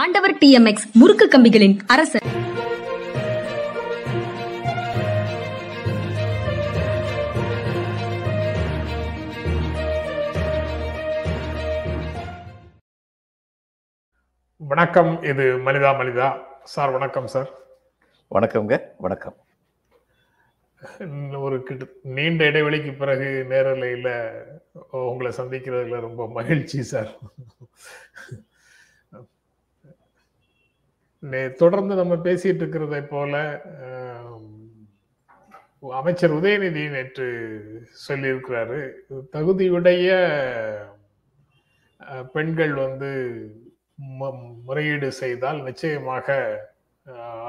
ஆண்டவர் டிஎம்எக்ஸ் முறுக்கு கம்பிகளின் அரசர் வணக்கம் இது மனிதா மனிதா. சார் வணக்கம் சார். வணக்கம்ங்க வணக்கம். ஒரு கிட்ட நீண்ட இடைவெளிக்கு பிறகு நேரலையில உங்களை சந்திக்கிறதுல ரொம்ப மகிழ்ச்சி சார். தொடர்ந்து நம்ம பேசிட்டு இருக்கிறதை போல அமைச்சர் உதயநிதி நேற்று சொல்லியிருக்கிறாரு. தகுதியுடைய பெண்கள் வந்து முறையீடு செய்தால் நிச்சயமாக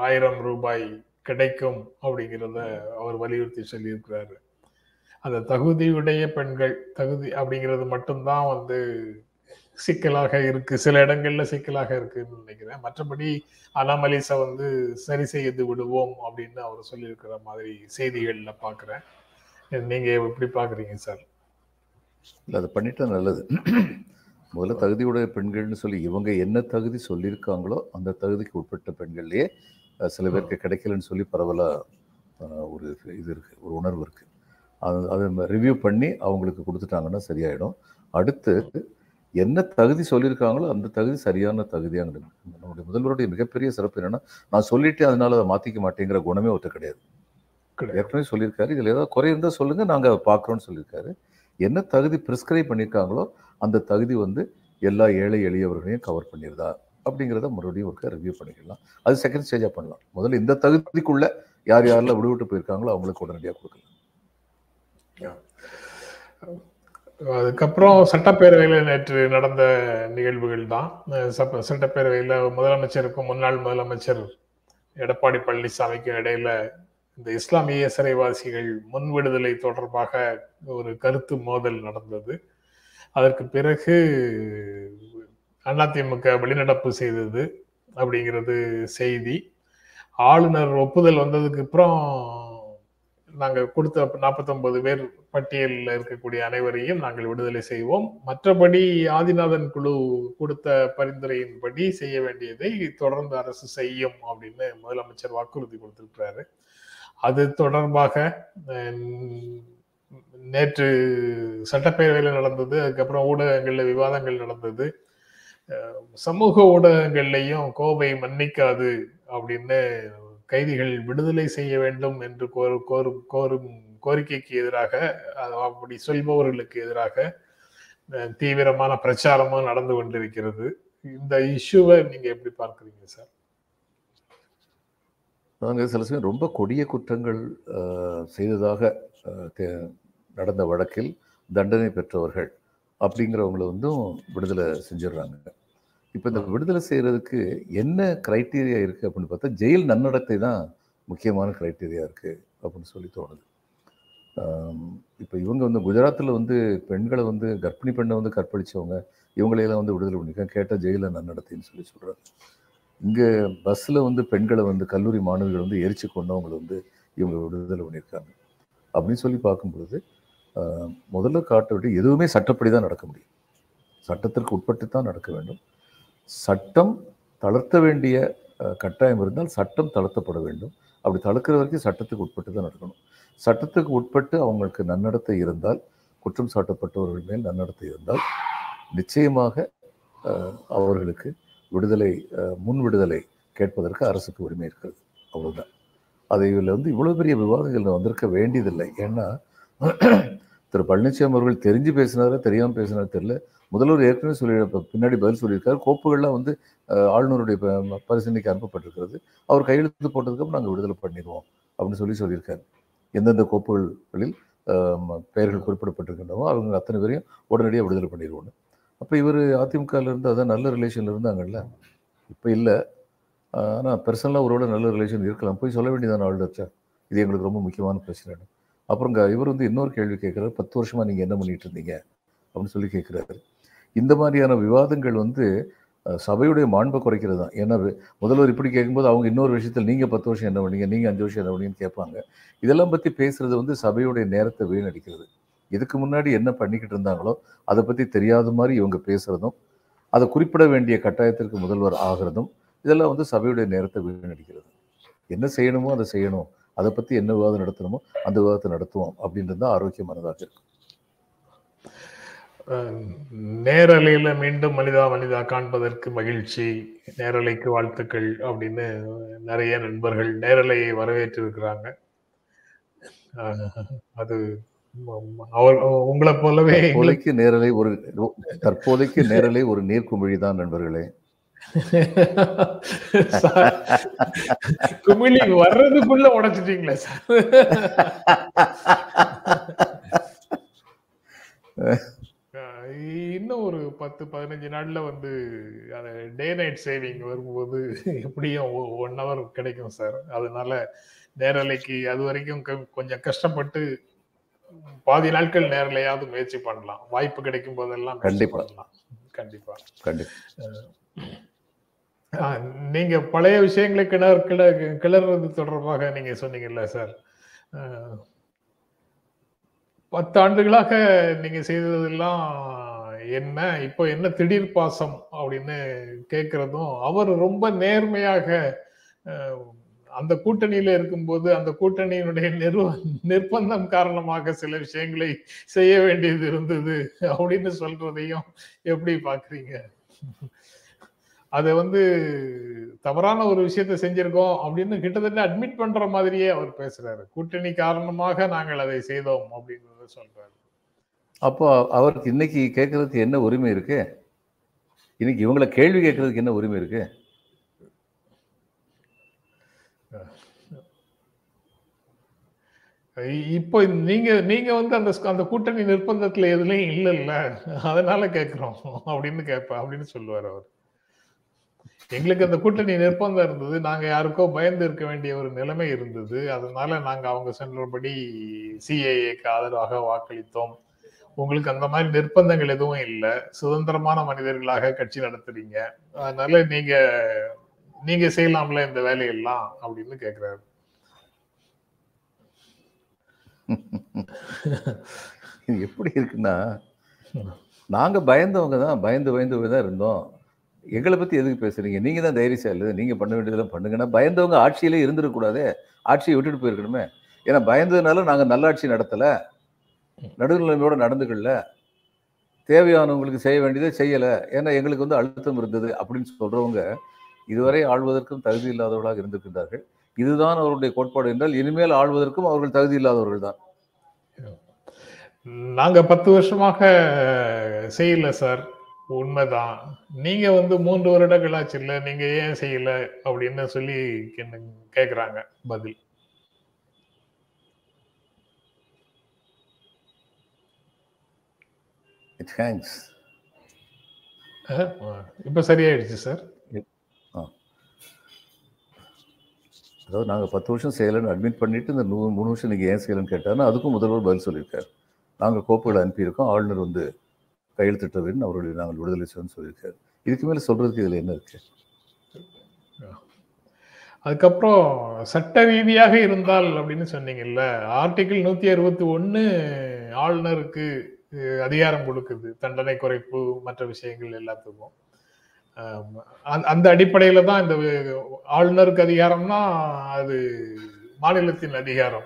ஆயிரம் ரூபாய் கிடைக்கும் அப்படிங்கிறத அவர் வலியுறுத்தி சொல்லியிருக்கிறாரு. அந்த தகுதியுடைய பெண்கள் தகுதி அப்படிங்கிறது மட்டும்தான் வந்து சிக்கலாக இருக்கு. சில இடங்கள்ல சிக்கலாக இருக்குன்னு நினைக்கிறேன். மற்றபடி அனாமலிசை வந்து சரி செய்து விடுவோம் அப்படின்னு அவர் சொல்லியிருக்கிற மாதிரி செய்திகள்ல பாக்குறேன். நீங்க எப்படி பாக்குறீங்க சார்? இல்லை அதை பண்ணிட்டா நல்லது. முதல்ல தகுதியுடைய பெண்கள்னு சொல்லி இவங்க என்ன தகுதி சொல்லியிருக்காங்களோ அந்த தகுதிக்கு உட்பட்ட பெண்கள்லயே சில பேருக்கு கிடைக்கலன்னு சொல்லி பரவலாக ஒரு இது இருக்குது ஒரு உணர்வு இருக்குது அது அதை ரிவ்யூ பண்ணி அவங்களுக்கு கொடுத்துட்டாங்கன்னா சரியாயிடும். அடுத்து என்ன தகுதி சொல்லியிருக்காங்களோ அந்த தகுதி சரியான தகுதியாக நம்முடைய முதல்வருடைய மிகப்பெரிய சிறப்பு என்னன்னா நான் சொல்லிட்டே அதனால அதை மாற்றிக்க மாட்டேங்கிற குணமே ஒருத்த கிடையாது. கிடையாது. ஏற்கனவே சொல்லியிருக்காரு. இதில் ஏதாவது குறை இருந்தால் சொல்லுங்கள் நாங்கள் பார்க்குறோன்னு சொல்லியிருக்காரு. என்ன தகுதி ப்ரிஸ்கிரைப் பண்ணியிருக்காங்களோ அந்த தகுதி வந்து எல்லா ஏழை எளியவர்களையும் கவர் பண்ணிடுதா அப்படிங்கிறத மறுபடியும் ஒருக்கா ரிவ்யூ பண்ணிக்கலாம். அது செகண்ட் ஸ்டேஜாக பண்ணலாம். முதல்ல இந்த தகுதிக்குள்ள யார் யாரெல்லாம் விடுவிட்டு போயிருக்காங்களோ அவங்களுக்கு உடனடியாக கொடுக்கலாம். அதுக்கப்புறம் சட்டப்பேரவையில் நேற்று நடந்த நிகழ்வுகள் தான் அஹ் சட்டப்பேரவையில் முதலமைச்சருக்கும் முன்னாள் முதலமைச்சர் எடப்பாடி பழனிசாமிக்கும் இடையில இந்த இஸ்லாமிய சிறைவாசிகள் முன் விடுதலை தொடர்பாக ஒரு கருத்து மோதல் நடந்தது. அதற்கு பிறகு அதிமுக வெளிநடப்பு செய்தது அப்படிங்கிறது செய்தி. ஆளுநர் ஒப்புதல் வந்ததுக்கு அப்புறம் நாங்கள் கொடுத்த 49 பேர் பட்டியலில் இருக்கக்கூடிய அனைவரையும் நாங்கள் விடுதலை செய்வோம். மற்றபடி ஆதிநாதன் குழு கொடுத்த பரிந்துரையின்படி செய்ய வேண்டியதை தொடர்ந்து அரசு செய்யும் அப்படின்னு முதலமைச்சர் வாக்குறுதி கொடுத்திருக்கிறாரு. அது தொடர்பாக நேற்று சட்டப்பேரவையில் நடந்தது அதுக்கப்புறம் ஊடகங்களில் விவாதங்கள் நடந்தது. சமூக ஊடகங்கள்லையும் கோவை மன்னிக்காது அப்படின்னு கைதிகள் விடுதலை செய்ய வேண்டும் என்று கோரு கோரும் கோரும் கோரிக்கைக்கு எதிராக அப்படி சொல்பவர்களுக்கு எதிராக தீவிரமான பிரச்சாரமும் நடந்து கொண்டிருக்கிறது. இந்த இஷ்யூவை நீங்க எப்படி பார்க்குறீங்க சார்? நாங்கள் சில சமயம் ரொம்ப கொடிய குற்றங்கள் செய்ததாக தே- நடந்த வழக்கில் தண்டனை பெற்றவர்கள் அப்படிங்கிறவங்களை வந்தும் விடுதலை செஞ்சிடுறாங்க. இப்போ இந்த விடுதலை செய்கிறதுக்கு என்ன க்ரைட்டீரியா இருக்குது அப்படின்னு பார்த்தா ஜெயில் நன்னடத்தை தான் முக்கியமான க்ரைட்டீரியா இருக்குது அப்படின்னு சொல்லி தோணுது. இப்போ இவங்க வந்து குஜராத்தில் வந்து பெண்களை வந்து கர்ப்பிணி பெண்ணை வந்து கற்பழிச்சவங்க இவங்களையெல்லாம் வந்து விடுதலை பண்ணிருக்காங்க கேட்டால் ஜெயிலில் நன்னடத்தைன்னு சொல்லி சொல்கிறாங்க இங்கே பஸ்ஸில் வந்து பெண்களை வந்து கல்லூரி மாணவிகள் வந்து எரிச்சு கொண்டவங்களை வந்து இவங்க விடுதலை பண்ணியிருக்காங்க. அப்படின்னு சொல்லி பார்க்கும் பொழுது ஆஹ், முதல்ல காட்ட விட்டு எதுவுமே சட்டப்படி தான் நடக்க முடியும். சட்டத்திற்கு உட்பட்டு தான் நடக்க வேண்டும். சட்டம் தளர்த்த வேண்டிய கட்டாயம் இருந்தால் சட்டம் தளர்த்தப்பட வேண்டும். அப்படி தளர்க்கிற வரைக்கும் சட்டத்துக்கு உட்பட்டு தான் நடக்கணும். சட்டத்துக்கு உட்பட்டு அவங்களுக்கு நன்னடத்தை இருந்தால் குற்றம் சாட்டப்பட்டவர்கள் மேல் நன்னடத்தை இருந்தால் நிச்சயமாக அவர்களுக்கு விடுதலை முன் விடுதலை கேட்பதற்கு அரசுக்கு உரிமை இருக்கிறது. அவ்வளோதான் அதை இதில் வந்து இவ்வளோ பெரிய விவாதங்கள் வந்திருக்க வேண்டியதில்லை. ஏன்னா திரு பழனிசாமி அவர்கள் தெரிஞ்சு பேசினாரா தெரியாமல் பேசினாரா தெரியல. முதல்வர் ஏற்கனவே சொல்லி பின்னாடி பதில் சொல்லியிருக்காரு. கோப்புகள்லாம் வந்து ஆளுநருடைய பரிசீலனைக்கு அனுப்பப்பட்டிருக்கிறது. அவர் கையெழுத்து போட்டதுக்கப்புறம் நாங்கள் விடுதலை பண்ணிடுவோம் அப்படின்னு சொல்லி சொல்லியிருக்காரு. எந்தெந்த கோப்புகளில் பெயர்கள் குறிப்பிடப்பட்டிருக்கின்றனவோ அவங்க அத்தனை பேரையும் உடனடியாக விடுதலை பண்ணிடுவோம் அப்போ இவர் அதிமுகலேருந்து அதான் நல்ல ரிலேஷனில் இருந்தாங்கல்ல? இப்போ இல்லை. ஆனால் பர்சனலாக அவரோட நல்ல ரிலேஷன் இருக்கலாம். போய் சொல்ல வேண்டியதான ஆளுநர்ச்சா இது எங்களுக்கு ரொம்ப முக்கியமான பிரச்சனை அப்புறம் இவர் வந்து இன்னொரு கேள்வி கேட்குறாரு பத்து வருஷமாக நீங்கள் என்ன பண்ணிகிட்டு இருந்தீங்க? அப்படின்னு சொல்லி கேட்குறாரு. இந்த மாதிரியான விவாதங்கள் வந்து சபையுடைய மாண்பை குறைக்கிறது தான். ஏன்னா முதல்வர் இப்படி கேட்கும்போது அவங்க இன்னொரு விஷயத்தில் நீங்கள் பத்து வருஷம் என்ன பண்ணீங்க? நீங்கள் அஞ்சு வருஷம் என்ன பண்ணீங்கன்னு கேட்பாங்க. இதெல்லாம் பற்றி பேசுகிறது வந்து சபையுடைய நேரத்தை வீணடிக்கிறது. இதுக்கு முன்னாடி என்ன பண்ணிக்கிட்டு இருந்தாங்களோ அதை பற்றி தெரியாத மாதிரி இவங்க பேசுகிறதும் அதை குறிப்பிட வேண்டிய கட்டாயத்திற்கு முதல்வர் ஆகிறதும் இதெல்லாம் வந்து சபையுடைய நேரத்தை வீணடிக்கிறது. என்ன செய்யணுமோ அதை செய்யணும். அதை பற்றி என்ன விவாதம் நடத்தணுமோ அந்த விவாதத்தை நடத்துவோம் அப்படின்றது தான் ஆரோக்கியமானதாக. இருக்கும் நேரலையில மீண்டும் மனிதா மனிதா காண்பதற்கு மகிழ்ச்சி நேரலைக்கு வாழ்த்துக்கள் அப்படின்னு நிறைய நண்பர்கள் நேரலையை வரவேற்றிருக்கிறாங்க. அது அவர் உங்களை போலவே நேரலை ஒரு தற்போதைக்கு நேரலை ஒரு நீர்க்குமிழி தான் நண்பர்களே. குமிழி வர்றதுக்குள்ள உடைச்சிட்டீங்களே சார். இன்னும் ஒரு பத்து பதினஞ்சு நாள்ல வந்து அந்த டே நைட் சேவிங் வரும்போது எப்படியும் ஒன் ஹவர் கிடைக்கும் சார். அதனால நேரலைக்கு அது வரைக்கும் கொஞ்சம் கஷ்டப்பட்டு பாதி நாட்கள் நேரலையாவது முயற்சி பண்ணலாம். வாய்ப்பு கிடைக்கும் போதெல்லாம் கண்டிப்பா. கண்டிப்பா. கண்டிப்பா. நீங்க பழைய விஷயங்களை கிளர் கிள கிளறது தொடர்பாக நீங்க சொன்னீங்கல்ல சார். பத்து ஆண்டுகளாக நீங்க செய்ததெல்லாம் என்ன? இப்போ என்ன திடீர் பாசம் அப்படின்னு கேட்கறதும் அவர் ரொம்ப நேர்மையாக அந்த கூட்டணியில இருக்கும்போது அந்த கூட்டணியினுடைய நிர்வ நிர்பந்தம் காரணமாக சில விஷயங்களை செய்ய வேண்டியது இருந்தது அப்படின்னு சொல்றதையும் எப்படி பாக்குறீங்க? அதை வந்து தவறான ஒரு விஷயத்தை செஞ்சிருக்கோம் அப்படின்னு கிட்டத்தட்ட அட்மிட் பண்ற மாதிரியே அவர் பேசுறாரு. கூட்டணி காரணமாக நாங்கள் அதை செய்தோம் அப்படிங்கறத சொல்றாரு. அப்போ அவருக்கு இன்னைக்கு கேட்கறதுக்கு என்ன உரிமை இருக்கு? இன்னைக்கு இவங்கள கேள்வி கேட்கறதுக்கு என்ன உரிமை இருக்கு? இப்போ நீங்க நீங்க வந்து அந்த அந்த கூட்டணி நிர்பந்தத்துல எதுலயும் இல்ல இல்ல அதனால கேக்குறோம் அப்படின்னு கேட்ப அப்படின்னு சொல்லுவார் அவர். எங்களுக்கு அந்த கூட்டணி நிர்பந்தம் இருந்தது. நாங்க யாருக்கோ பயந்து இருக்க வேண்டிய ஒரு நிலைமை இருந்தது. அதனால நாங்க அவங்க சென்றபடி சிஏஏக்கு ஆதரவாக வாக்களித்தோம். உங்களுக்கு அந்த மாதிரி நிர்பந்தங்கள் எதுவும் இல்லை. சுதந்திரமான மனிதர்களாக கட்சி நடத்துறீங்க. அதனால நீங்க நீங்க செய்யலாம்ல இந்த வேலையெல்லாம் அப்படின்னு கேக்குறாரு. இது எப்படி இருக்குன்னா நாங்க பயந்தவங்க தான் பயந்து பயந்து தான் இருந்தோம். எங்களை பத்தி எதுக்கு பேசுறீங்க? நீங்க தான் தைரியசாலி நீங்க பண்ண வேண்டியதெல்லாம் பண்ணுங்கன்னா பயந்தவங்க ஆட்சியிலே இருந்துடக்கூடாதே ஆட்சியை விட்டுட்டு போயிருக்கணுமே. ஏன்னா பயந்ததுனால நாங்க நல்லாட்சி நடத்தல. நடுநிலைமையோட நடந்துக்கல. தேவையானவங்களுக்கு செய்ய வேண்டியதை செய்யல. ஏன்னா எங்களுக்கு வந்து அழுத்தம் இருந்தது அப்படின்னு சொல்றவங்க இதுவரை ஆள்வதற்கும் தகுதி இல்லாதவர்களாக இருந்திருக்கின்றார்கள். இதுதான் அவருடைய கோட்பாடு என்றால் இனிமேல் ஆள்வதற்கும் அவர்கள் தகுதி இல்லாதவர்கள் தான். நாங்க பத்து வருஷமாக செய்யல சார். உண்மைதான். நீங்க வந்து மூன்று வருடங்களாச்சு இல்ல நீங்க ஏன் செய்யல அப்படின்னு சொல்லி கேக்குறாங்க பதில். தேங்க்ஸ் அஹ், இப்ப சரியாயிடுச்சு சார். அதாவது நாங்கள் பத்து வருஷம் செய்யலைன்னு அட்மிட் பண்ணிட்டு இந்த நூ மூணு வருஷம் நீங்கள் ஏன் செய்யலைன்னு கேட்டாருன்னா அதுக்கும் முதல்வர் பதில் சொல்லியிருக்காரு. நாங்கள் கோப்புகளை அனுப்பியிருக்கோம் ஆளுநர் வந்து கையெழுத்திட்டவரின் அவருடைய நாங்கள் விடுதலை செய்வோம்னு சொல்லியிருக்காரு. இதுக்கு மேலே சொல்கிறதுக்கு இதில் என்ன இருக்கு? அதுக்கப்புறம் சட்ட ரீதியாக இருந்தால் அப்படின்னு சொன்னீங்கல்ல ஆர்டிகிள் நூத்தி அறுபத்தி ஒன்னு ஆளுநருக்கு அதிகாரம் கொடுக்குது தண்டனை குறைப்பு மற்ற விஷயங்கள் எல்லாத்துக்கும். அந்த- அடிப்படையில தான் இந்த ஆளுநருக்கு அதிகாரம்னா அது மாநிலத்தின் அதிகாரம்.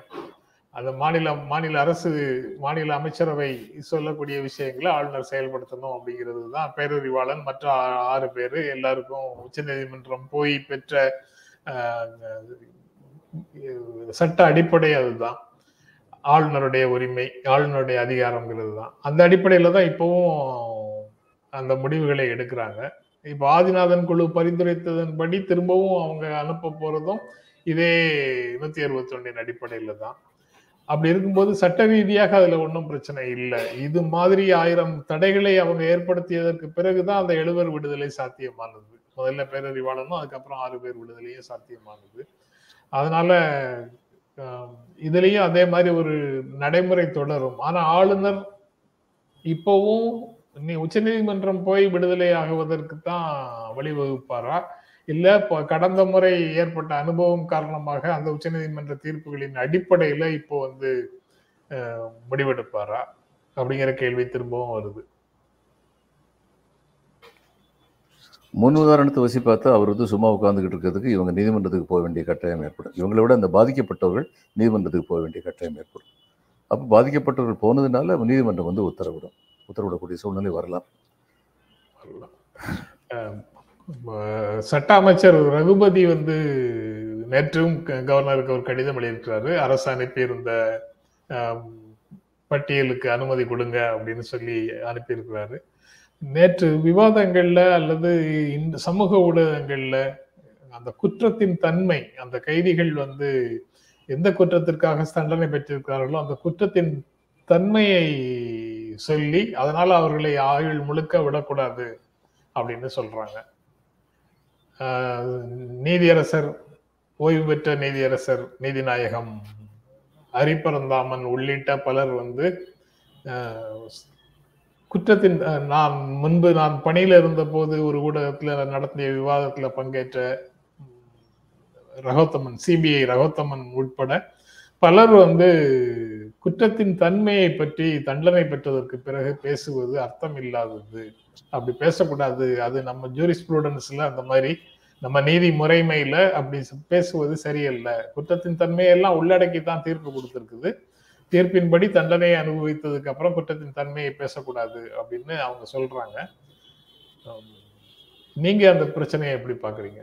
அந்த மாநில மாநில அரசு மாநில அமைச்சரவை சொல்லக்கூடிய விஷயங்களை ஆளுநர் செயல்படுத்தணும் அப்படிங்கிறது தான். பேரறிவாளன் மற்ற ஆறு பேர் எல்லாருக்கும் உச்சநீதிமன்றம் போய் பெற்ற சட்ட அடிப்படை அதுதான். ஆளுநருடைய உரிமை ஆளுநருடைய அதிகாரங்கிறது தான். அந்த அடிப்படையில தான் இப்பவும் அந்த முடிவுகளை எடுக்கிறாங்க. இப்ப ஆதிநாதன் குழு பரிந்துரைத்ததன்படி திரும்பவும் அவங்க அனுப்ப போறதும் இதே நூத்தி அறுபத்தி ஒன்றின் அடிப்படையில தான். அப்படி இருக்கும்போது சட்ட ரீதியாக அதுல ஒன்றும் பிரச்சனை இல்லை. இது மாதிரி ஆயிரம் தடைகளை அவங்க ஏற்படுத்தியதற்கு பிறகுதான் அந்த எழுவர் விடுதலை சாத்தியமானது. முதல்ல பேரறிவாளனும் அதுக்கப்புறம் ஆறு பேர் விடுதலையும் சாத்தியமானது. அதனால இதுலயும் அதே மாதிரி ஒரு நடைமுறை தொடரும். ஆனா ஆளுநர் இப்பவும் நீ உச்சநீதிமன்றம் போய் விடுதலை ஆகுவதற்கு தான் வழிவகுப்பாரா? இல்ல கடந்த முறை ஏற்பட்ட அனுபவம் காரணமாக அந்த உச்சநீதிமன்ற தீர்ப்புகளின் அடிப்படையில இப்போ வந்து முடிவெடுப்பாரா? அப்படிங்கிற கேள்வி திரும்பவும் வருது. முன் உதாரணத்தை வச்சு பார்த்தா அவர் வந்து சும்மா உட்காந்துக்கிட்டு இருக்கிறதுக்கு இவங்க நீதிமன்றத்துக்கு போக வேண்டிய கட்டாயம் ஏற்படும். இவங்களை விட அந்த பாதிக்கப்பட்டவர்கள் நீதிமன்றத்துக்கு போக வேண்டிய கட்டாயம் ஏற்படும். அப்போ பாதிக்கப்பட்டவர்கள் போனதுனால நீதிமன்றம் வந்து உத்தரவிடும். உத்தரவிடக்கூடிய சூழ்நிலை வரலாம். சட்ட அமைச்சர் ரகுபதி வந்து நேற்றும் க- கவர்னருக்கு ஒரு கடிதம் எழுதியிருக்கிறாரு. அரசு அனுப்பியிருந்த பட்டியலுக்கு அனுமதி கொடுங்க அப்படின்னு சொல்லி அனுப்பியிருக்கிறாரு. நேற்று விவாதங்கள்ல அல்லது இந்த சமூக ஊடகங்கள்ல அந்த குற்றத்தின் தன்மை அந்த கைதிகள் வந்து எந்த குற்றத்திற்காக தண்டனை பெற்றிருக்கிறார்களோ அந்த குற்றத்தின் தன்மையை சொல்லி அதனால அவர்களை ஆயுள் முழுக்க விடக்கூடாது அப்படின்னு சொல்றாங்க. நீதியரசர் ஓய்வு பெற்ற நீதியரசர் நீதிநாயகம் ஹரிபரந்தாமன் உள்ளிட்ட பலர் வந்து குற்றத்தின் நான் முன்பு நான் பணியில இருந்த போது ஒரு ஊடகத்தில் நடத்திய விவாதத்தில் பங்கேற்ற ரகோத்தமன் சிபிஐ ரகோத்தமன் உட்பட பலர் வந்து குற்றத்தின் தன்மையை பற்றி தண்டனை பெற்றதற்கு பிறகு பேசுவது அர்த்தம் இல்லாதது அப்படி பேசக்கூடாது. அது நம்ம ஜூரிஸ்ப்ரூடன்ஸ்ல அந்த மாதிரி நம்ம நீதி முறைமையில அப்படி பேசுவது சரியல்ல. குற்றத்தின் தன்மையெல்லாம் உள்ளடக்கி தான் தீர்ப்பு கொடுத்துருக்குது. தீர்ப்பின்படி தண்டனையை அனுபவித்ததுக்கு அப்புறம் குற்றத்தின் தன்மையை பேசக்கூடாது அப்படின்னு அவங்க சொல்றாங்க. நீங்க அந்த பிரச்சனையை எப்படி பாக்குறீங்க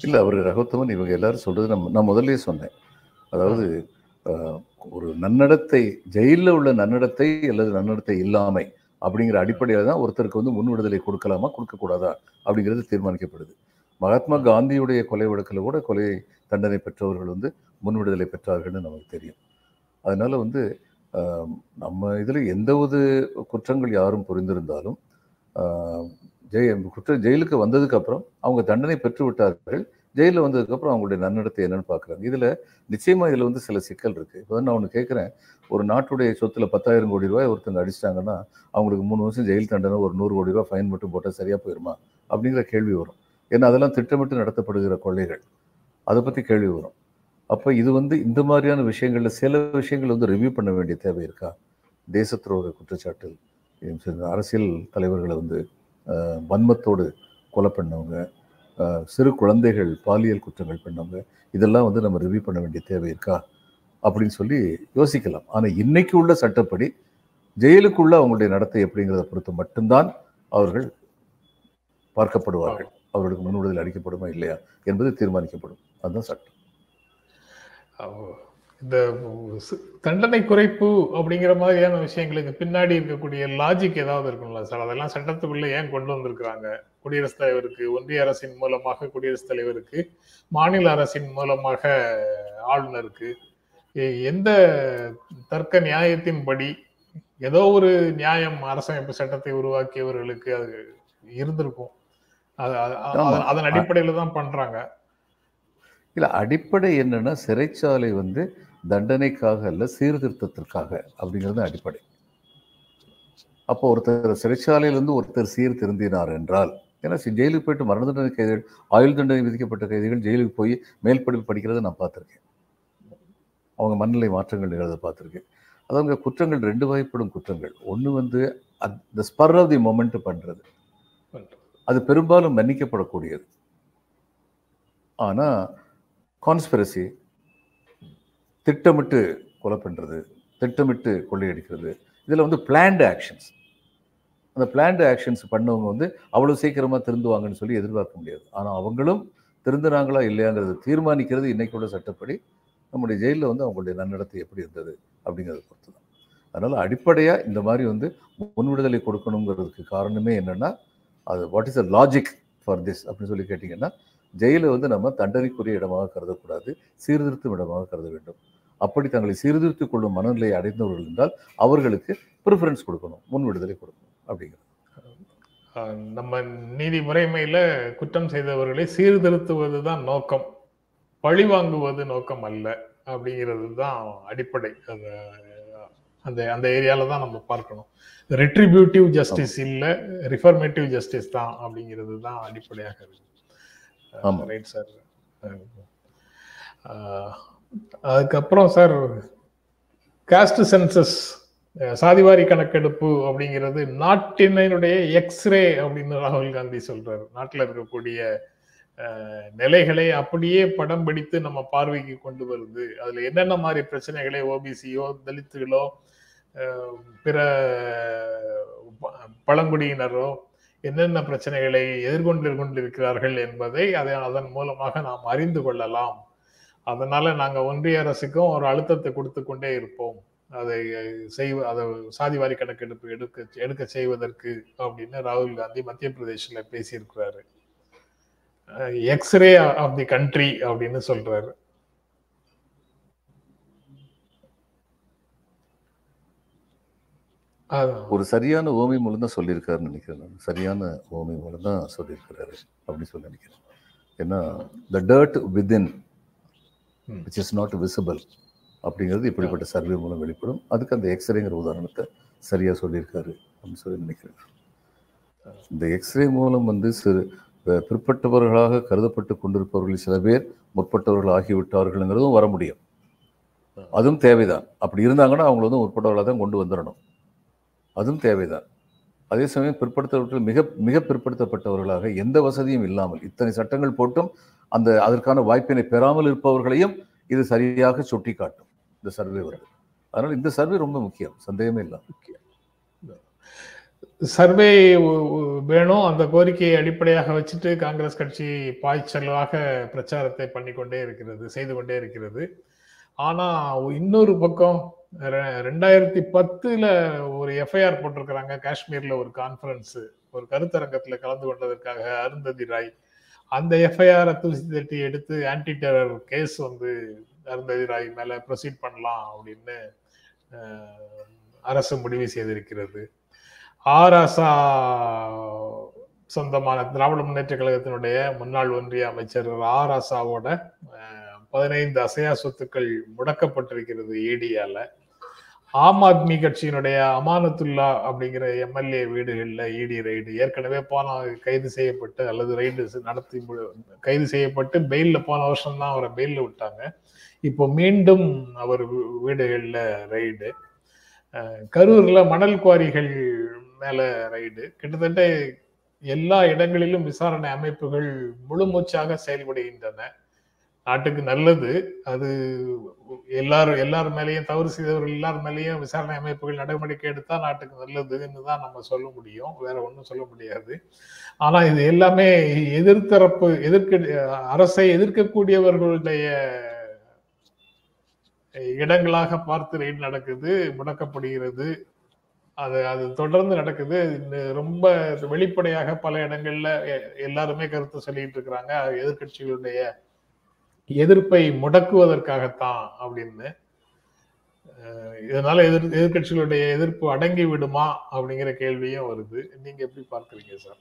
இல்லை அவர் ரகத்தவன் இவங்க எல்லாரும் சொல்றது நம்ம நான் முதல்ல சொன்னேன். அதாவது ஒரு நன்னடத்தை ஜெயிலில் உள்ள நன்னடத்தை அல்லது நன்னடத்தை இல்லாமை அப்படிங்கிற அடிப்படையில் தான் ஒருத்தருக்கு வந்து முன் விடுதலை கொடுக்கலாமா கொடுக்கக்கூடாதா அப்படிங்கிறது தீர்மானிக்கப்படுது. மகாத்மா காந்தியுடைய கொலை வழக்கில் கூட கொலை தண்டனை பெற்றவர்கள் வந்து முன் விடுதலை பெற்றார்கள்னு நமக்கு தெரியும். அதனால் வந்து நம்ம இதில் எந்த ஒரு குற்றங்கள் யாரும் புரிந்திருந்தாலும் ஜெய குற்ற ஜெயிலுக்கு வந்ததுக்கு அப்புறம் அவங்க தண்டனை பெற்று விட்டார்கள் ஜெயிலில் வந்ததுக்கப்புறம் அவங்களுடைய நன்னடத்தை என்னன்னு பார்க்குறாங்க. இதில் நிச்சயமாக இதில் வந்து சில சிக்கல் இருக்குது இப்போ நான் ஒன்று கேட்குறேன். ஒரு நாட்டுடைய சொத்தில் பத்தாயிரம் கோடி ரூபாய் ஒருத்தங்க அடிச்சிட்டாங்கன்னா அவங்களுக்கு மூணு வருஷம் ஜெயில் தண்டனை ஒரு நூறு கோடி ரூபாய் ஃபைன் மட்டும் போட்டால் சரியாக போயிருமா? அப்படிங்கிற கேள்வி வரும். ஏன்னா அதெல்லாம் திட்டமிட்டு நடத்தப்படுகிற கொள்ளைகள். அதை பற்றி கேள்வி வரும். அப்போ இது வந்து இந்த மாதிரியான விஷயங்களில் சில விஷயங்கள் வந்து ரிவ்யூ பண்ண வேண்டிய தேவை இருக்கா? தேச துரோக குற்றச்சாட்டில் அரசியல் தலைவர்களை வந்து வன்மத்தோடு கொலை பண்ணவங்க சிறு குழந்தைகள் பாலியல் குற்றங்கள் பண்ணவங்க இதெல்லாம் வந்து நம்ம ரிவ்யூ பண்ண வேண்டிய தேவை இருக்கா? அப்படின்னு சொல்லி யோசிக்கலாம். ஆனால் இன்னைக்கு உள்ள சட்டப்படி ஜெயிலுக்குள்ள அவங்களுடைய நடத்தை எப்படிங்கிறத பொறுத்து மட்டும்தான் அவர்கள் பார்க்கப்படுவார்கள். அவர்களுக்கு முன் விடுதலை அளிக்கப்படுமா இல்லையா என்பது தீர்மானிக்கப்படும். அதுதான் சட்டம். இந்த தண்டனை குறைப்பு அப்படிங்கிற மாதிரியான விஷயங்களுக்கு பின்னாடி இருக்கக்கூடிய லாஜிக் ஏதாவது இருக்கும்ல சார்? அதெல்லாம் சட்டத்துக்குள்ள ஏன் கொண்டு வந்திருக்கிறாங்க? குடியரசுத் தலைவருக்கு ஒன்றிய அரசின் மூலமாக குடியரசுத் தலைவருக்கு மாநில அரசின் மூலமாக ஆளுநருக்கு எந்த தர்க்க நியாயத்தின்படி ஏதோ ஒரு நியாயம் அரசமைப்பு சட்டத்தை உருவாக்கியவர்களுக்கு அது இருந்திருக்கும். அதன் அடிப்படையில தான் பண்றாங்க. இல்ல அடிப்படை என்னன்னா சிறைச்சாலை வந்து தண்டனைக்காக அல்ல சீர்திருத்தத்திற்காக அப்படிங்கிறது அடிப்படை. அப்போ ஒருத்தர் சிறைச்சாலையிலிருந்து ஒருத்தர் சீர்திருந்தினார் என்றால் ஏன்னா ஜெயிலுக்கு போயிட்டு மரண தண்டனை கைதிகள் ஆயுள் தண்டனை விதிக்கப்பட்ட கைதிகள் ஜெயிலுக்கு போய் மேல் படிப்பு படிக்கிறத நான் பார்த்துருக்கேன். அவங்க மனநிலை மாற்றங்கள் நிகழ்த பார்த்துருக்கேன். அதாவது குற்றங்கள் ரெண்டு வகைப்படும் குற்றங்கள். ஒன்று வந்து அந்த ஸ்பர் ஆஃப் தி மொமெண்ட் பண்ணுறது அது பெரும்பாலும் மன்னிக்கப்படக்கூடியது. ஆனால் கான்ஸ்பிரசி திட்டமிட்டு கொலை பண்ணுறது திட்டமிட்டு கொள்ளையடிக்கிறது. இதில் வந்து பிளான்டு ஆக்ஷன்ஸ் அந்த பிளான்டு ஆக்ஷன்ஸ் பண்ணவங்க வந்து அவ்வளோ சீக்கிரமாக திருந்துவாங்கன்னு சொல்லி எதிர்பார்க்க முடியாது. ஆனால் அவங்களும் திருந்துனாங்களா இல்லையாங்கிறது தீர்மானிக்கிறது இன்றைக்கூட சட்டப்படி. நம்முடைய ஜெயிலில் வந்து அவங்களுடைய நன்னடத்தை எப்படி இருந்தது அப்படிங்கிறத பொறுத்து தான் அதனால் அடிப்படையாக இந்த மாதிரி வந்து முன் விடுதலை கொடுக்கணுங்கிறதுக்கு காரணமே என்னென்னா அது what is a logic for this அப்படின்னு சொல்லி கேட்டிங்கன்னா ஜெயிலை வந்து நம்ம தண்டனைக்குரிய இடமாக கருதக்கூடாது சீர்திருத்தும் இடமாக கருத வேண்டும். அப்படி தங்களை சீர்திருத்திக் கொள்ளும் மனநிலையை அடைந்தவர்கள் இருந்தால் அவர்களுக்கு ப்ரிஃபரன்ஸ் கொடுக்கணும் முன் விடுதலை கொடுக்கணும் அப்படிங்கிறது. நம்ம நீதி முறைமையில குற்றம் செய்தவர்களை சீர்திருத்துவது தான் நோக்கம் பழி வாங்குவது நோக்கம் அல்ல அப்படிங்கிறது தான் அடிப்படை அந்த அந்த ஏரியால தான் நம்ம பார்க்கணும். ரெட்ரிபியூட்டிவ் ஜஸ்டிஸ் இல்ல ரிஃபர்மேட்டிவ் ஜஸ்டிஸ் தான் அப்படிங்கிறது தான் அடிப்படையாக இருக்கு. ஆமாம் ரைட் சார். அதுக்கப்புறம் சார் காஸ்ட் சென்சஸ் சாதிவாரி கணக்கெடுப்பு அப்படிங்கிறது நாட்டினுடைய எக்ஸ்ரே அப்படின்னு ராகுல் காந்தி சொல்றாரு. நாட்டில் இருக்கக்கூடிய நிலைகளை அப்படியே படம் பிடித்து நம்ம பார்வைக்கு கொண்டு வருது. அதுல என்னென்ன மாதிரி பிரச்சனைகளை ஓபிசியோ தலித்துகளோ பிற பழங்குடியினரோ என்னென்ன பிரச்சனைகளை எதிர்கொண்டு கொண்டிருக்கிறார்கள் என்பதை அதை அதன் மூலமாக நாம் அறிந்து கொள்ளலாம். அதனால நாங்கள் ஒன்றிய அரசுக்கும் ஒரு அழுத்தத்தை கொடுத்து கொண்டே இருப்போம். அதை செய்வ அதை சாதிவாரி கணக்கெடுப்பு எடுக்க எடுக்க செய்வதற்கு அப்படின்னு ராகுல் காந்தி மத்திய பிரதேசில் பேசியிருக்கிறாரு. எக்ஸ்ரே ஆஃப் தி கண்ட்ரி அப்படின்னு சொல்றாரு. ஒரு சரியான ஓமை மூலம் தான் சொல்லியிருக்காருன்னு நினைக்கிறேன் நான். சரியான ஓமை மூலம் தான் சொல்லியிருக்கிறாரு அப்படின்னு சொல்லி நினைக்கிறேன். ஏன்னா the dirt within hmm. Which is not visible அப்படிங்கிறது இப்படிப்பட்ட சர்வே மூலம் வெளிப்படும். அதுக்கு அந்த எக்ஸ்ரேங்கிற உதாரணத்தை சரியாக சொல்லியிருக்காரு அப்படின்னு சொல்லி நினைக்கிறேன். இந்த எக்ஸ்ரே மூலம் வந்து சிறு பிற்பட்டவர்களாக கருதப்பட்டு கொண்டிருப்பவர்கள் சில பேர் முற்பட்டவர்கள் ஆகிவிட்டார்கள்ங்கிறதும் வர முடியும். அதுவும் தேவைதான். அப்படி இருந்தாங்கன்னா அவங்கள வந்து முற்பட்டவர்களாக தான் கொண்டு வந்துடணும். அதுவும் தேவைதான். அதே சமயம் பிற்படுத்தப்பட்ட மிக மிக பிற்படுத்தப்பட்டவர்களாக எந்த வசதியும் இல்லாமல் இத்தனை சட்டங்கள் போட்டும் அந்த அதற்கான வாய்ப்பினை பெறாமல் இருப்பவர்களையும் இது சரியாக சுட்டி காட்டும் இந்த சர்வே வருது அதனால் இந்த சர்வே ரொம்ப முக்கியம். சந்தேகமே இல்லை முக்கியம். சர்வே வேணும். அந்த கோரிக்கையை அடிப்படையாக வச்சுட்டு காங்கிரஸ் கட்சி பாய்ச்சலாக பிரச்சாரத்தை பண்ணிக்கொண்டே இருக்கிறது செய்து கொண்டே இருக்கிறது. ஆனா இன்னொரு பக்கம் ரெ- ரெண்டாயிரத்தி பத்துல ஒரு எஃப்ஐஆர் போட்டிருக்கிறாங்க காஷ்மீர்ல ஒரு கான்ஃபரன்ஸ் ஒரு கருத்தரங்கத்துல கலந்து கொண்டதற்காக அருந்ததி ராய். அந்த எஃப்ஐஆரை தூசி தட்டி எடுத்து ஆன்டி டெரர் கேஸ் வந்து அருந்ததி ராய் மேல ப்ரொசீட் பண்ணலாம் அப்படின்னு அரசு முடிவு செய்திருக்கிறது. ஆராசா சொந்தமான திராவிட முன்னேற்ற கழகத்தினுடைய முன்னாள் ஒன்றிய அமைச்சர் ஆராசாவோட பதினைந்து அசையா சொத்துக்கள் முடக்கப்பட்டிருக்கிறது ஏடியால. ஆம் ஆத்மி கட்சியினுடைய அமானத்துல்லா அப்படிங்கிற எம்எல்ஏ வீடுகளில் இடி ரைடு ஏற்கனவே போன கைது செய்யப்பட்டு அல்லது ரைடு நடத்தி கைது செய்யப்பட்டு பெயிலில் போன வருஷம் தான் அவரை பெயிலில் விட்டாங்க. இப்போ மீண்டும் அவர் வீடுகளில் ரைடு கரூரில் மணல் குவாரிகள் மேலே ரைடு கிட்டத்தட்ட எல்லா இடங்களிலும் விசாரணை அமைப்புகள் முழுமூச்சாக செயல்படுகின்றன. நாட்டுக்கு நல்லது. அது எல்லாரும் எல்லார் மேலேயும் தவறு செய்தவர்கள் எல்லார் மேலேயும் விசாரணை அமைப்புகள் நடவடிக்கை எடுத்தா நாட்டுக்கு நல்லதுன்னு தான் நம்ம சொல்ல முடியும். வேற ஒன்றும் சொல்ல முடியாது. ஆனா இது எல்லாமே எதிர்த்தரப்பு எதிர்க்க அரசை எதிர்க்கக்கூடியவர்களுடைய இடங்களாக பார்த்து ரெய்டு நடக்குது முடக்கப்படுகிறது. அது அது தொடர்ந்து நடக்குது. ரொம்ப வெளிப்படையாக பல இடங்கள்ல எ- எல்லாருமே கருத்து சொல்லிட்டு இருக்கிறாங்க. எதிர்க்கட்சிகளுடைய எதிர்ப்பை முடக்குவதற்காகத்தான் அப்படின்னு இதனால எதிர் எதிர்க்கட்சிகளுடைய எதிர்ப்பு அடங்கி விடுமா அப்படிங்கிற கேள்வியும் வருது. நீங்க எப்படி பார்க்கறீங்க சார்?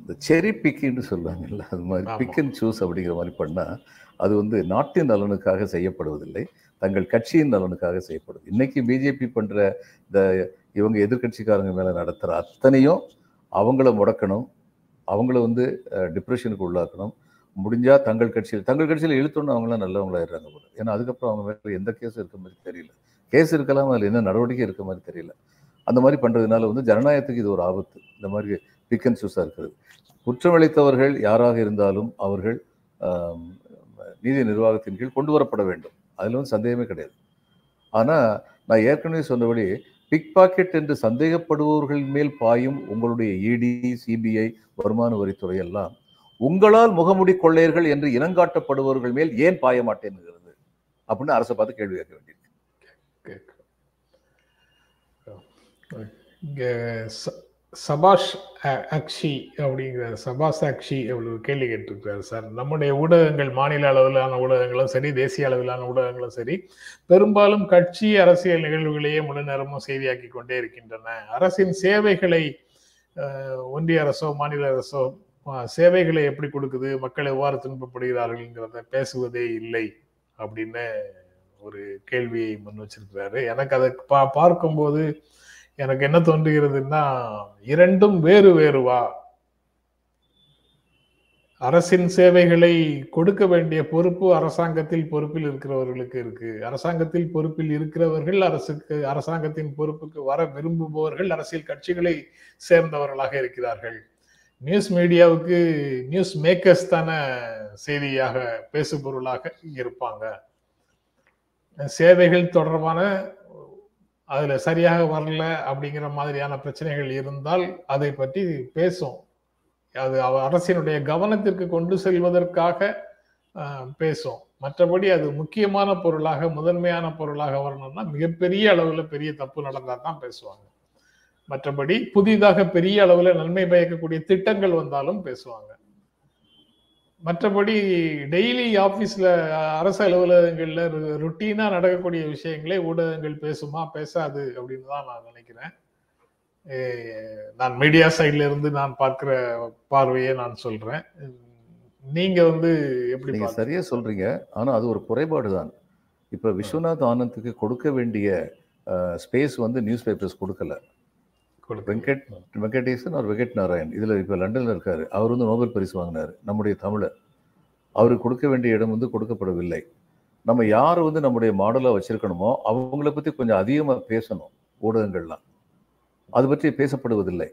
இந்த செரி பிக்கின்னு சொல்லுவாங்கல்ல அது மாதிரி. பிக் அண்ட் சூஸ் அப்படிங்கிற மாதிரி பண்ணால் அது வந்து நாட்டின் நலனுக்காக செய்யப்படுவதில்லை தங்கள் கட்சியின் நலனுக்காக செய்யப்படுது. இன்னைக்கு பிஜேபி பண்ற இந்த இவங்க எதிர்க்கட்சிக்காரங்க மேல நடத்துற அத்தனையும் அவங்கள முடக்கணும் அவங்கள வந்து டிப்ரெஷனுக்கு உள்ளாக்கணும். முடிஞ்சால் தங்கள் கட்சியில் தங்கள் கட்சியில் இழுத்தோன்னு அவங்களாம் நல்லவங்களாயிடுறாங்க போல. ஏன்னா அதுக்கப்புறம் அவங்க மேலே எந்த கேஸும் இருக்க மாதிரி தெரியல. கேஸ் இருக்கலாம் அதில் என்ன நடவடிக்கை இருக்க மாதிரி தெரியல. அந்த மாதிரி பண்ணுறதுனால வந்து ஜனநாயகத்துக்கு இது ஒரு ஆபத்து. இந்த மாதிரி பிக் அண்ட் சூஸாக இருக்கிறது. குற்றம் இழைத்தவர்கள் யாராக இருந்தாலும் அவர்கள் நீதி நிர்வாகத்தின் கீழ் கொண்டு வரப்பட வேண்டும். அதில் வந்து சந்தேகமே கிடையாது. ஆனால் நான் ஏற்கனவே சொன்னபடி பிக் பாக்கெட் என்று சந்தேகப்படுபவர்கள் மேல் பாயும் உங்களுடைய இடி சிபிஐ வருமான வரித்துறை எல்லாம் உங்களால் முகமுடி கொள்ளையர்கள் என்று இனங்காட்டப்படுபவர்கள் மேல் ஏன் பாய மாட்டேன்னுகிறது அப்படின்னு அரசை பார்த்து கேள்வி கேட்க வேண்டியிருக்கு. இங்க சபாஷ் அக்ஷி அப்படிங்கிற சபாஷ் அக்ஷி ஒரு கேள்வி கேட்டிருக்கிறார் சார். நம்முடைய ஊடகங்கள் மாநில அளவிலான ஊடகங்களும் சரி தேசிய அளவிலான ஊடகங்களும் சரி பெரும்பாலும் கட்சி அரசியல் நிகழ்வுகளையே முழு நேரமும் செய்தியாக்கி கொண்டே இருக்கின்றன. அரசின் சேவைகளை ஒன்றிய அரசோ மாநில அரசோ சேவைகளை எப்படி கொடுக்குது மக்கள் எவ்வாறு துன்பப்படுகிறார்கள்ங்கிறத பேசுவதே இல்லை அப்படின்னு ஒரு கேள்வியை முன் வச்சிருக்கிறாரு. எனக்கு அதை பா பார்க்கும்போது எனக்கு என்ன தோன்றுகிறதுன்னா இரண்டும் வேறு வேறுவா அரசின் சேவைகளை கொடுக்க வேண்டிய பொறுப்பு அரசாங்கத்தில் பொறுப்பில் இருக்கிறவர்களுக்கு இருக்கு. அரசாங்கத்தில் பொறுப்பில் இருக்கிறவர்கள் அரசுக்கு அரசாங்கத்தின் பொறுப்புக்கு வர விரும்புபவர்கள் அரசியல் கட்சிகளை சேர்ந்தவர்களாக இருக்கிறார்கள். நியூஸ் மீடியாவுக்கு நியூஸ் மேக்கர்ஸ் தான செய்தியாக பேசுபொருளாக இருப்பாங்க. சேவைகள் தொடர்பான அதுல சரியாக வரல அப்படிங்கிற மாதிரியான பிரச்சனைகள் இருந்தால் அதை பற்றி பேசும். அது அவ- அரசினுடைய கவனத்திற்கு கொண்டு செல்வதற்காக பேசும். மற்றபடி அது முக்கியமான பொருளாக முதன்மையான பொருளாக வரணும்னா மிகப்பெரிய அளவுல பெரிய தப்பு நடந்தா தான் பேசுவாங்க. மற்றபடி புதிதாக பெரிய அளவுல நன்மை பயக்கக்கூடிய திட்டங்கள் வந்தாலும் பேசுவாங்க. மற்றபடி டெய்லி ஆபீஸ்ல அரசு அலுவலகங்கள்ல ருட்டீனா நடக்கக்கூடிய விஷயங்களை ஊடகங்கள் பேசுமா பேசாது அப்படின்னு தான் நான் நினைக்கிறேன். நான் மீடியா சைட்ல இருந்து நான் பார்க்கிற பார்வையை நான் சொல்றேன். நீங்க வந்து எப்படி நீங்க பார்க்கறீங்க? சரியா சொல்றீங்க. ஆனா அது ஒரு குறைபாடு தான். இப்ப விஸ்வநாத் ஆனந்துக்கு கொடுக்க வேண்டிய ஸ்பேஸ் வந்து நியூஸ் பேப்பர்ஸ் கொடுக்கல. வெங்கட் வெங்கடேசன் அவர் வெங்கட் நாராயண். இதுல இப்ப லண்டன்ல இருக்காரு. அவர் வந்து நோபல் பரிசு வாங்கினாரு. நம்முடைய தமிழர். அவருக்கு கொடுக்க வேண்டிய இடம் வந்து கொடுக்கப்படவில்லை. நம்ம யார் வந்து நம்முடைய மாடலா வச்சிருக்கணுமோ அவங்கள பத்தி கொஞ்சம் அதிகமா பேசணும் ஊடகங்கள்லாம். அது பற்றி பேசப்படுவதில்லை.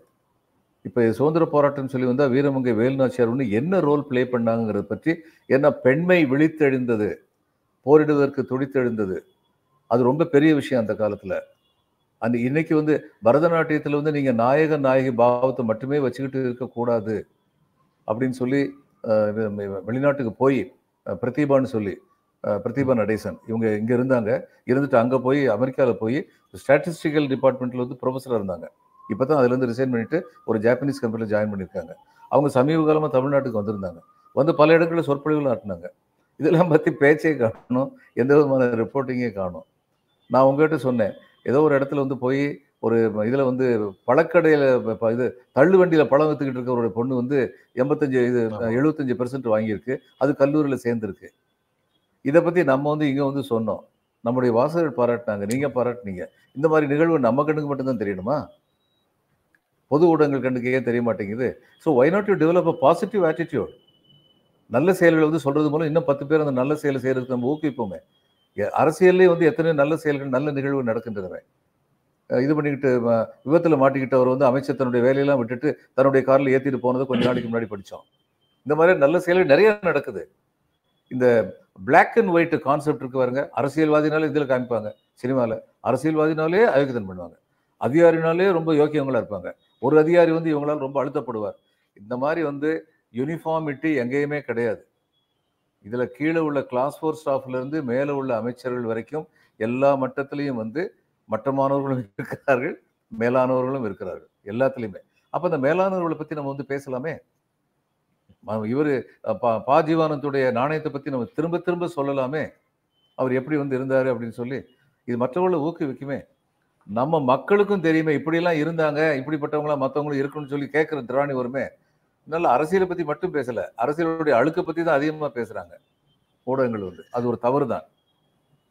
இப்ப சுதந்திர போராட்டம் சொல்லி வந்தா வீரமங்கை வேலுநாச்சியார் வந்து என்ன ரோல் ப்ளே பண்ணாங்கிறத பற்றி என்ன பெண்மை விழித்தெழுந்தது போரிடுவதற்கு துடித்தெழுந்தது. அது ரொம்ப பெரிய விஷயம் அந்த காலத்துல. அந்த இன்னைக்கு வந்து பரதநாட்டியத்தில் வந்து நீங்கள் நாயக நாயகி பாவத்தை மட்டுமே வச்சுக்கிட்டு இருக்கக்கூடாது அப்படின்னு சொல்லி வெளிநாட்டுக்கு போய் பிரதீபான்னு சொல்லி பிரதீபா நடேசன் இவங்க இங்கே இருந்தாங்க. இருந்துட்டு அங்கே போய் அமெரிக்காவில் போய் ஸ்டாட்டிஸ்டிக்கல் டிபார்ட்மெண்ட்டில் வந்து ப்ரொஃபஸராக இருந்தாங்க. இப்போ தான் அதுலேருந்து ரிசைன் பண்ணிவிட்டு ஒரு ஜாப்பனீஸ் கம்பெனியில் ஜாயின் பண்ணியிருக்காங்க. அவங்க சமீப காலமாக தமிழ்நாட்டுக்கு வந்திருந்தாங்க. வந்து பல இடங்களில் சொற்பொழிவுகள் ஆட்டினாங்க இதெல்லாம் பற்றி பேச்சே காணும். எந்த விதமான ரிப்போர்ட்டிங்கே காணும். நான் உங்கள்கிட்ட சொன்னேன் ஏதோ ஒரு இடத்துல வந்து போய் ஒரு இதுல வந்து பழக்கடையில ப- இது தள்ளு வண்டியில பழம் வித்துக்கிட்டு இருக்க ஒரு பொண்ணு வந்து எண்பத்தஞ்சு இது. எழுபத்தஞ்சு பெர்சன்ட் வாங்கியிருக்கு. அது கல்லூரியில சேர்ந்துருக்கு. இதை பத்தி நம்ம வந்து இங்க வந்து சொன்னோம். நம்முடைய வாசகர்கள் பாராட்டினாங்க. நீங்க பாராட்டினீங்க. இந்த மாதிரி நிகழ்வு நம்ம கண்ணுக்கு மட்டும்தான் தெரியணுமா? பொது ஊடகங்கள் கண்ணுக்கு ஏன் தெரிய மாட்டேங்குது? So why not you develop a positive attitude நல்ல செயல்களை வந்து சொல்றது மூலம் இன்னும் பத்து பேர் அந்த நல்ல செயலை செய்யறதுக்கு நம்ம ஊக்குவிப்போமே. அரசியல்லே வந்து எத்தனை நல்ல செயல்கள் நல்ல நிகழ்வு நடக்கின்றன இது பண்ணிக்கிட்டு விபத்தில் மாட்டிக்கிட்டு அவர் வந்து அமைச்சர் தன்னுடைய வேலையெல்லாம் விட்டுட்டு தன்னுடைய காரில் ஏற்றிட்டு போனதை கொஞ்ச நாளைக்கு முன்னாடி படித்தோம் இந்த மாதிரி நல்ல செயல்கள் நிறைய நடக்குது. இந்த பிளாக் அண்ட் ஒயிட் கான்செப்ட் இருக்கு பாருங்க. அரசியல்வாதினாலே இதில் காமிப்பாங்க. சினிமாவில் அரசியல்வாதினாலே அயோக்கியதன் பண்ணுவாங்க. அதிகாரினாலே ரொம்ப யோக்கியவங்களாக இருப்பாங்க. ஒரு அதிகாரி வந்து இவங்களால் ரொம்ப அழுத்தப்படுவார். இந்த மாதிரி வந்து யூனிஃபார்மிட்டி எங்கேயுமே கிடையாது. இதில் கீழே உள்ள கிளாஸ் ஃபோர் ஸ்டாஃப்லேருந்து மேலே உள்ள அமைச்சர்கள் வரைக்கும் எல்லா மட்டத்திலையும் வந்து மட்டமானவர்களும் இருக்கிறார்கள் மேலானவர்களும் இருக்கிறார்கள் எல்லாத்துலேயுமே. அப்போ இந்த மேலானவர்களை பற்றி நம்ம வந்து பேசலாமே? இவர் பா பா ஜீவானந்துடைய நாணயத்தை பற்றி நம்ம திரும்ப திரும்ப சொல்லலாமே? அவர் எப்படி வந்து இருந்தார் அப்படின்னு சொல்லி இது மற்றவர்களை ஊக்குவிக்குமே? நம்ம மக்களுக்கும் தெரியுமே இப்படியெல்லாம் இருந்தாங்க இப்படிப்பட்டவங்களா மற்றவங்களும் இருக்குன்னு சொல்லி கேட்குற திராணி வருமே? நல்ல அரசியலை பற்றி மட்டும் பேசலை. அரசியலுடைய அழுக்கை பற்றி தான் அதிகமாக பேசுகிறாங்க ஊடகங்கள் வந்து. அது ஒரு தவறு தான்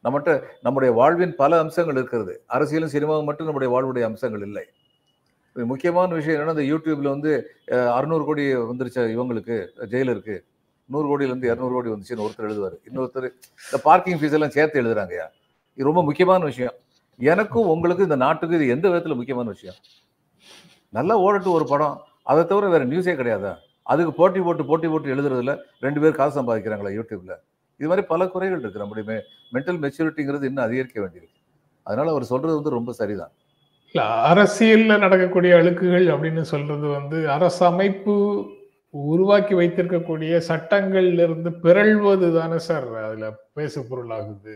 நம்மகிட்ட நம்முடைய வாழ்வின் பல அம்சங்கள் இருக்கிறது. அரசியலும் சினிமாவும் மட்டும் நம்முடைய வாழ்வுடைய அம்சங்கள் இல்லை. இது முக்கியமான விஷயம் என்னன்னா இந்த யூடியூப்ல வந்து அறுநூறு கோடி வந்துருச்சு இவங்களுக்கு ஜெயிலருக்கு. நூறு கோடியில இருந்து இரநூறு கோடி வந்துச்சுன்னு ஒருத்தர் எழுதுவார். இன்னொருத்தர் இந்த பார்க்கிங் ஃபீஸ் எல்லாம் சேர்த்து எழுதுறாங்கய்யா இது ரொம்ப முக்கியமான விஷயம். எனக்கும் உங்களுக்கும் இந்த நாட்டுக்கு இது எந்த விதத்தில் முக்கியமான விஷயம்? நல்லா ஓடட்டும் ஒரு படம். அதை தவிர வேறு நியூஸே கிடையாதா? அதுக்கு போட்டி போட்டு போட்டி போட்டு எழுதுறதுல ரெண்டு பேர் காசு சம்பாதிக்கிறாங்களா யூடியூப்ல. இது மாதிரி பல குறைகள் இருக்குது நம்முடைய மென்டல் மெச்சூரிட்டிங்கிறது இன்னும் அதிகரிக்க வேண்டியிருக்கு. அதனால அவர் சொல்றது வந்து ரொம்ப சரிதான். இல்ல அரசியல்ல நடக்கக்கூடிய அழுக்குகள் அப்படின்னு சொல்றது வந்து அரசமைப்பு உருவாக்கி வைத்திருக்கக்கூடிய சட்டங்கள்ல இருந்து பிறழ்வது தானே சார் அதுல பேசு பொருளாகுது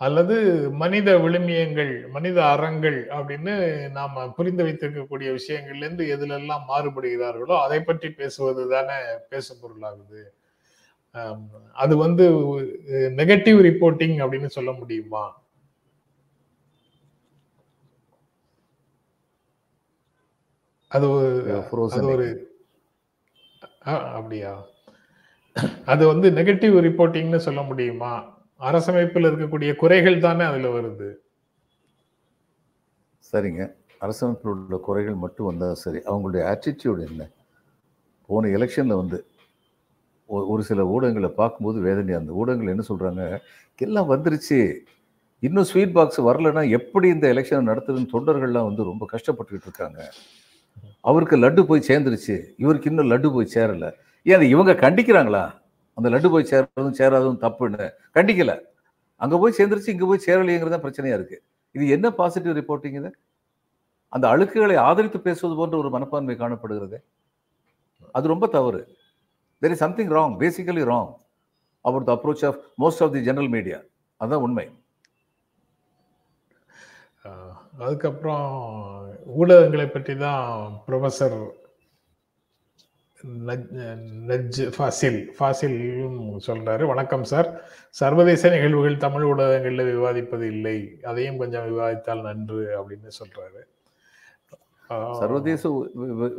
அல்லது மனித விழுமியங்கள் மனித அறங்கள் அப்படின்னு நாம புரிந்து வைத்திருக்கக்கூடிய விஷயங்கள்ல இருந்து எதுலெல்லாம் மாறுபடுகிறார்களோ அதை பற்றி பேசுவது தானே பேசு பொருளாகுது அது வந்து நெகட்டிவ் ரிப்போர்ட்டிங் அப்படின்னு சொல்ல முடியுமா? அது அது ஒரு ஆ, அப்படியா? அது வந்து நெகட்டிவ் ரிப்போர்ட்டிங்னு சொல்ல முடியுமா? அரசமைப்பில் இருக்கக்கூடிய குறைகள் தானே அதுல வருது. சரிங்க. அரசமைப்பில் உள்ள குறைகள் மட்டும் வந்தால் சரி. அவங்களுடைய ஆட்டிடியூடு என்ன? போன எலெக்ஷனில் வந்து ஒரு சில ஊடகங்களை பார்க்கும்போது வேதனை அந்த ஊடகங்கள் என்ன சொல்கிறாங்க எல்லாம் வந்துருச்சு. இன்னும் ஸ்வீட் பாக்ஸ் வரலன்னா எப்படி இந்த எலெக்ஷனை நடத்துதுன்னு தொண்டர்கள்லாம் வந்து ரொம்ப கஷ்டப்பட்டுக்கிட்டு இருக்காங்க. அவருக்கு லட்டு போய் சேர்ந்துருச்சு. இவருக்கு இன்னும் லட்டு போய் சேரலை. ஏன் அதை இவங்க கண்டிக்கிறாங்களா? அந்த லட்டு போய் சேர்றதும் சேராதும் தப்புன்னு. கண்டிக்கல. அங்கே போய் சேர்ந்துருச்சு இங்கே போய் சேரலையேங்கிறது தான் பிரச்சனையாக இருக்குது இது என்ன பாசிட்டிவ் ரிப்போர்ட்டிங் இது? அந்த அழுக்குகளை ஆதரித்து பேசுவது போன்ற ஒரு மனப்பான்மை காணப்படுகிறது. அது ரொம்ப தவறு. There is something wrong basically wrong our the approach of most of the general media அதுதான் உண்மை. அதுக்கப்புறம் ஊடகங்களை பற்றி தான் ப்ரொஃபஸர் நஜ் ஃபாசில் ஃபாசிலும் சொல்றாரு. வணக்கம் சார். சர்வதேச நிகழ்வுகள் தமிழ் ஊடகங்கள்ல விவாதிப்பது இல்லை. அதையும் கொஞ்சம் விவாதித்தால் நன்று அப்படின்னு சொல்றாரு. ஆஹ் சர்வதேச